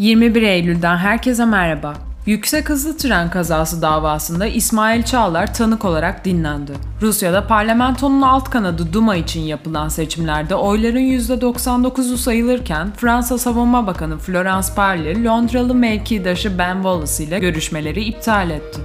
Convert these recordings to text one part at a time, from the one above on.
21 Eylül'den herkese merhaba. Yüksek hızlı tren kazası davasında İsmail Çağlar tanık olarak dinlendi. Rusya'da parlamentonun alt kanadı Duma için yapılan seçimlerde oyların %99'u sayılırken Fransa Savunma Bakanı Florence Parly, Londralı mevkidaşı Ben Wallace ile görüşmeleri iptal etti.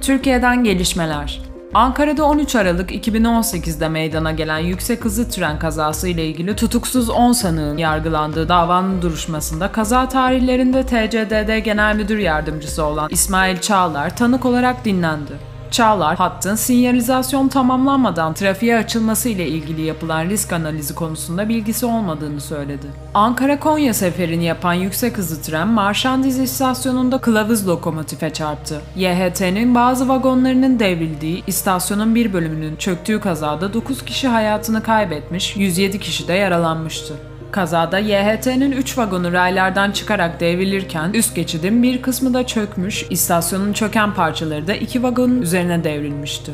Türkiye'den gelişmeler Ankara'da 13 Aralık 2018'de meydana gelen yüksek hızlı tren kazası ile ilgili tutuksuz 10 sanığın yargılandığı davanın duruşmasında kaza tarihlerinde TCDD Genel Müdür Yardımcısı olan İsmail Çağlar tanık olarak dinlendi. Çağlar, hattın sinyalizasyon tamamlanmadan trafiğe açılması ile ilgili yapılan risk analizi konusunda bilgisi olmadığını söyledi. Ankara-Konya seferini yapan yüksek hızlı tren Marşandiz istasyonunda kılavuz lokomotife çarptı. YHT'nin bazı vagonlarının devrildiği, istasyonun bir bölümünün çöktüğü kazada 9 kişi hayatını kaybetmiş, 107 kişi de yaralanmıştı. Kazada YHT'nin 3 vagonu raylardan çıkarak devrilirken üst geçidin bir kısmı da çökmüş, istasyonun çöken parçaları da iki vagonun üzerine devrilmişti.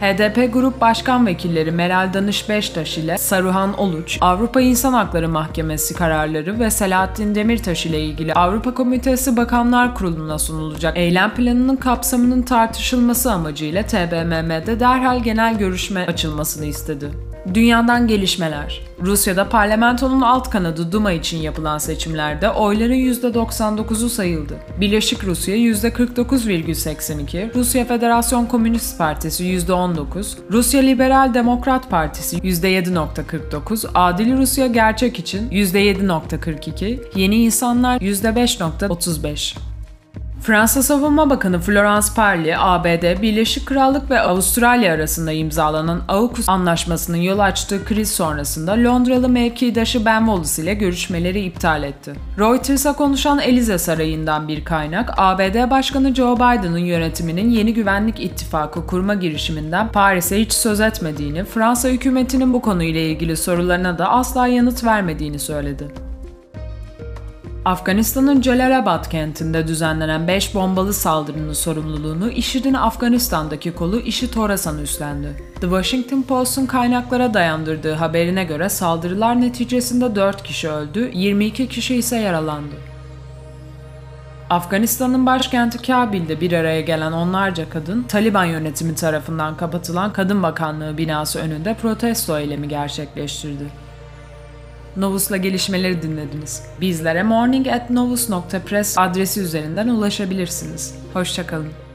HDP Grup Başkan Vekilleri Meral Danış Beştaş ile Saruhan Oluç, Avrupa İnsan Hakları Mahkemesi kararları ve Selahattin Demirtaş ile ilgili Avrupa Komitesi Bakanlar Kurulu'na sunulacak eylem planının kapsamının tartışılması amacıyla TBMM'de derhal genel görüşme açılmasını istedi. Dünyadan gelişmeler. Rusya'da parlamentonun alt kanadı Duma için yapılan seçimlerde oyların %99'u sayıldı. Birleşik Rusya %49,82, Rusya Federasyon Komünist Partisi %19, Rusya Liberal Demokrat Partisi %7,49, Adil Rusya Gerçek için %7,42, Yeni İnsanlar %5,35. Fransa Savunma Bakanı Florence Parly, ABD, Birleşik Krallık ve Avustralya arasında imzalanan AUKUS anlaşmasının yol açtığı kriz sonrasında Londralı mevkidaşı Ben Wallace ile görüşmeleri iptal etti. Reuters'a konuşan Elize Sarayı'ndan bir kaynak, ABD Başkanı Joe Biden'ın yönetiminin yeni güvenlik ittifakı kurma girişiminden Paris'e hiç söz etmediğini, Fransa hükümetinin bu konuyla ilgili sorularına da asla yanıt vermediğini söyledi. Afganistan'ın Jalalabad kentinde düzenlenen 5 bombalı saldırının sorumluluğunu IŞİD'in Afganistan'daki kolu IŞİD Horasan üstlendi. The Washington Post'un kaynaklara dayandırdığı haberine göre saldırılar neticesinde 4 kişi öldü, 22 kişi ise yaralandı. Afganistan'ın başkenti Kabil'de bir araya gelen onlarca kadın, Taliban yönetimi tarafından kapatılan Kadın Bakanlığı binası önünde protesto eylemi gerçekleştirdi. Novus'la gelişmeleri dinlediniz. Bizlere morning at novus.press adresi üzerinden ulaşabilirsiniz. Hoşçakalın.